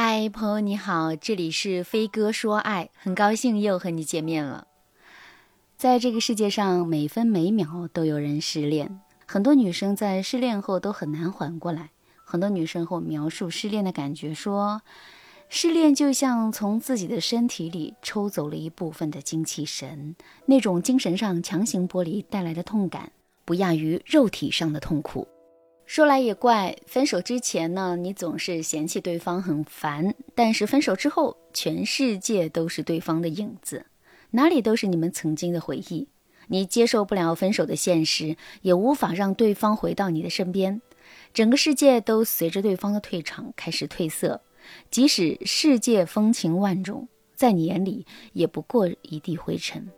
嗨，朋友你好，这里是飞哥说爱，很高兴又和你见面了。在这个世界上，每分每秒都有人失恋，很多女生在失恋后都很难缓过来。很多女生和我描述失恋的感觉，说失恋就像从自己的身体里抽走了一部分的精气神，那种精神上强行剥离带来的痛感，不亚于肉体上的痛苦。说来也怪，分手之前呢，你总是嫌弃对方很烦，但是分手之后，全世界都是对方的影子，哪里都是你们曾经的回忆。你接受不了分手的现实，也无法让对方回到你的身边，整个世界都随着对方的退场开始褪色。即使世界风情万种，在你眼里也不过一地灰尘。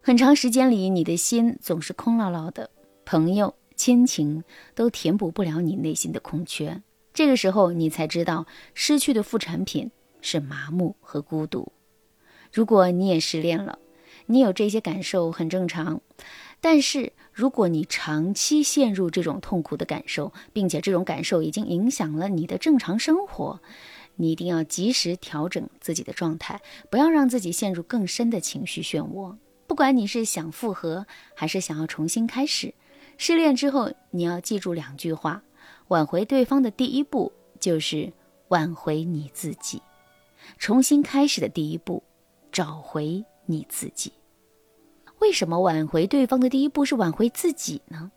很长时间里，你的心总是空落落的，朋友。亲情都填补不了你内心的空缺，这个时候你才知道失去的副产品是麻木和孤独。如果你也失恋了，你有这些感受很正常。但是如果你长期陷入这种痛苦的感受，并且这种感受已经影响了你的正常生活，你一定要及时调整自己的状态，不要让自己陷入更深的情绪漩涡。不管你是想复合，还是想要重新开始。失恋之后，你要记住两句话：挽回对方的第一步就是挽回你自己；重新开始的第一步，找回你自己。为什么挽回对方的第一步是挽回自己呢？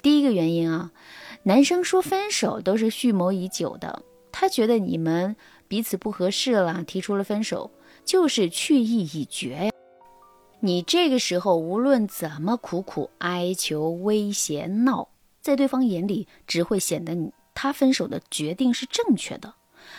第一个原因啊，男生说分手都是蓄谋已久的，他觉得你们彼此不合适了，提出了分手，就是去意已决呀。你这个时候无论怎么苦苦哀求、威胁、闹，在对方眼里只会显得你他分手的决定是正确的，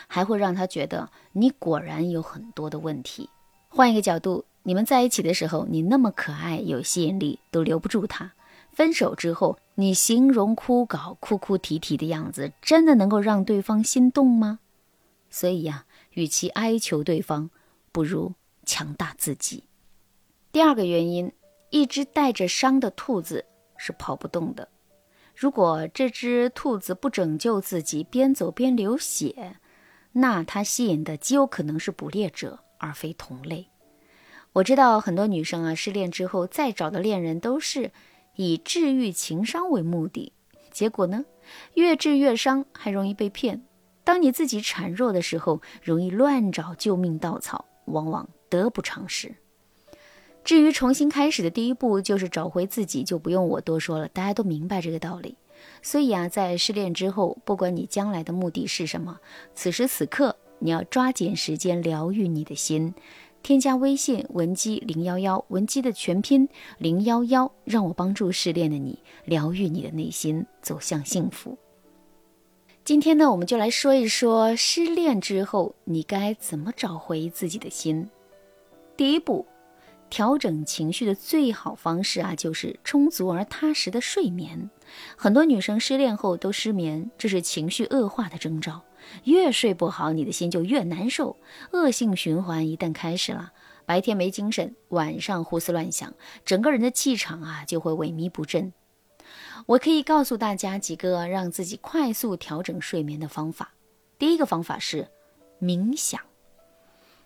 还会让他觉得你果然有很多的问题。换一个角度，你们在一起的时候，你那么可爱、有吸引力，都留不住他；分手之后，你形容枯槁、哭哭啼啼的样子，真的能够让对方心动吗？所以呀，与其哀求对方，不如强大自己。第二个原因，一只带着伤的兔子是跑不动的。如果这只兔子不拯救自己，边走边流血，那它吸引的极有可能是捕猎者，而非同类。我知道很多女生啊，失恋之后再找的恋人都是以治愈情伤为目的，结果呢，越治越伤，还容易被骗。当你自己孱弱的时候，容易乱找救命稻草，往往得不偿失。至于重新开始的第一步就是找回自己，就不用我多说了，大家都明白这个道理。所以啊，在失恋之后，不管你将来的目的是什么，此时此刻你要抓紧时间疗愈你的心。添加微信文姬零幺幺，文姬的全拼零幺幺，让我帮助失恋的你疗愈你的内心，走向幸福。今天呢，我们就来说一说失恋之后你该怎么找回自己的心。第一步。调整情绪的最好方式啊，就是充足而踏实的睡眠。很多女生失恋后都失眠，这是情绪恶化的征兆。越睡不好，你的心就越难受，恶性循环一旦开始了，白天没精神，晚上胡思乱想，整个人的气场啊就会萎靡不振。我可以告诉大家几个让自己快速调整睡眠的方法。第一个方法是冥想，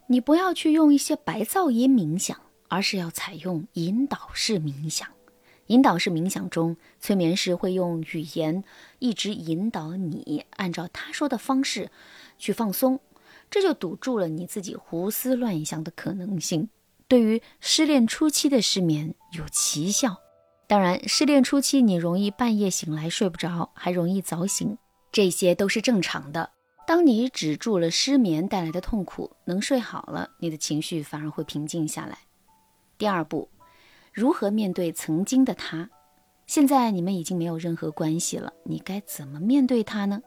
你不要去用一些白噪音冥想。而是要采用引导式冥想。引导式冥想中，催眠师会用语言一直引导你按照他说的方式去放松，这就堵住了你自己胡思乱想的可能性。对于失恋初期的失眠有奇效。当然，失恋初期你容易半夜醒来睡不着，还容易早醒，这些都是正常的。当你止住了失眠带来的痛苦，能睡好了，你的情绪反而会平静下来。第二步，如何面对曾经的他？现在你们已经没有任何关系了，你该怎么面对他呢？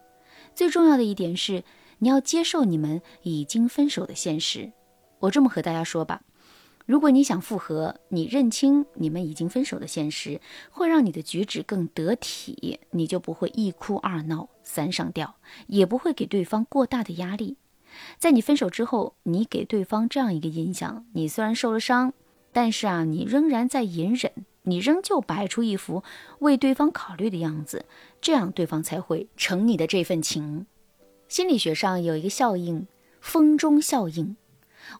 最重要的一点是，你要接受你们已经分手的现实。我这么和大家说吧，如果你想复合，你认清你们已经分手的现实，会让你的举止更得体，你就不会一哭二闹三上吊，也不会给对方过大的压力。在你分手之后，你给对方这样一个印象：你虽然受了伤。但是啊，你仍然在隐忍，你仍旧摆出一副为对方考虑的样子，这样对方才会成你的这份情。心理学上有一个效应——风中效应。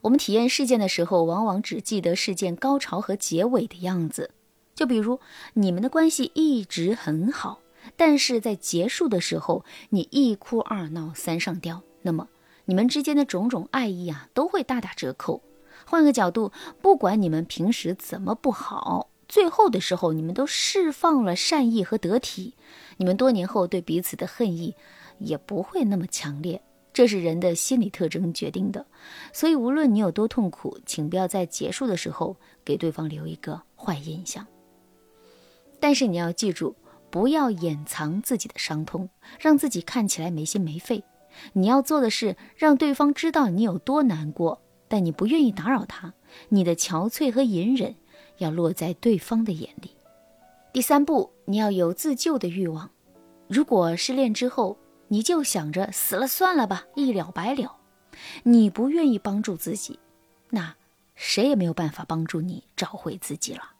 我们体验事件的时候，往往只记得事件高潮和结尾的样子。就比如你们的关系一直很好，但是在结束的时候，你一哭二闹三上吊，那么你们之间的种种爱意啊，都会大打折扣。换个角度，不管你们平时怎么不好，最后的时候你们都释放了善意和得体，你们多年后对彼此的恨意也不会那么强烈。这是人的心理特征决定的，所以无论你有多痛苦，请不要在结束的时候给对方留一个坏印象。但是你要记住，不要掩藏自己的伤痛，让自己看起来没心没肺。你要做的是让对方知道你有多难过，但你不愿意打扰他。你的憔悴和隐忍要落在对方的眼里。第三步，你要有自救的欲望。如果失恋之后，你就想着死了算了吧，一了百了。你不愿意帮助自己，那谁也没有办法帮助你找回自己了。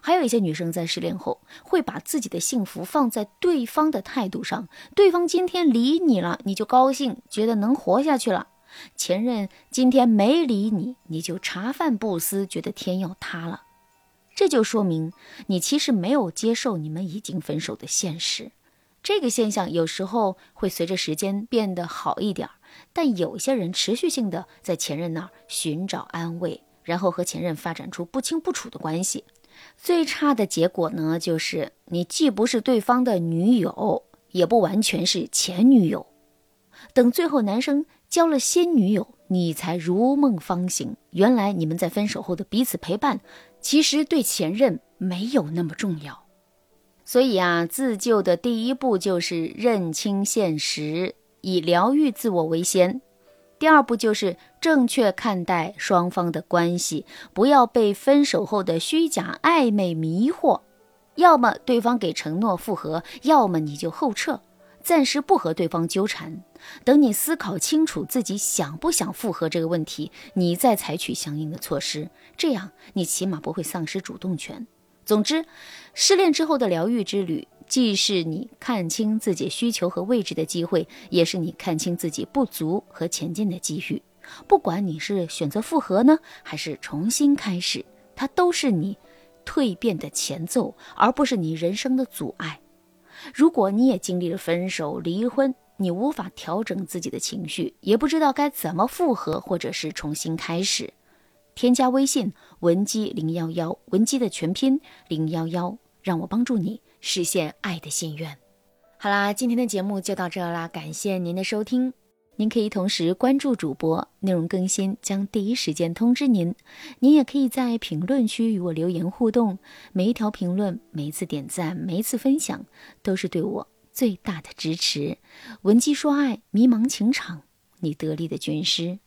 还有一些女生在失恋后，会把自己的幸福放在对方的态度上。对方今天理你了，你就高兴，觉得能活下去了；前任今天没理你，你就茶饭不思，觉得天要塌了。这就说明你其实没有接受你们已经分手的现实。这个现象有时候会随着时间变得好一点儿，但有些人持续性的在前任那儿寻找安慰，然后和前任发展出不清不楚的关系。最差的结果呢，就是你既不是对方的女友，也不完全是前女友。等最后男生交了新女友，你才如梦方醒，原来你们在分手后的彼此陪伴，其实对前任没有那么重要。所以啊，自救的第一步就是认清现实，以疗愈自我为先。第二步就是正确看待双方的关系，不要被分手后的虚假暧昧迷惑。要么对方给承诺复合，要么你就后撤，暂时不和对方纠缠。等你思考清楚自己想不想复合这个问题，你再采取相应的措施。这样你起码不会丧失主动权。总之，失恋之后的疗愈之旅，既是你看清自己需求和位置的机会，也是你看清自己不足和前进的机遇。不管你是选择复合呢，还是重新开始，它都是你蜕变的前奏，而不是你人生的阻碍。如果你也经历了分手、离婚，你无法调整自己的情绪，也不知道该怎么复合，或者是重新开始。添加微信文姬零幺幺，文姬的全拼零幺幺，让我帮助你实现爱的心愿。好啦，今天的节目就到这啦，感谢您的收听。您可以同时关注主播，内容更新将第一时间通知您。您也可以在评论区与我留言互动，每一条评论、每一次点赞、每一次分享，都是对我最大的支持。文姬说爱，迷茫情场，你得力的军师。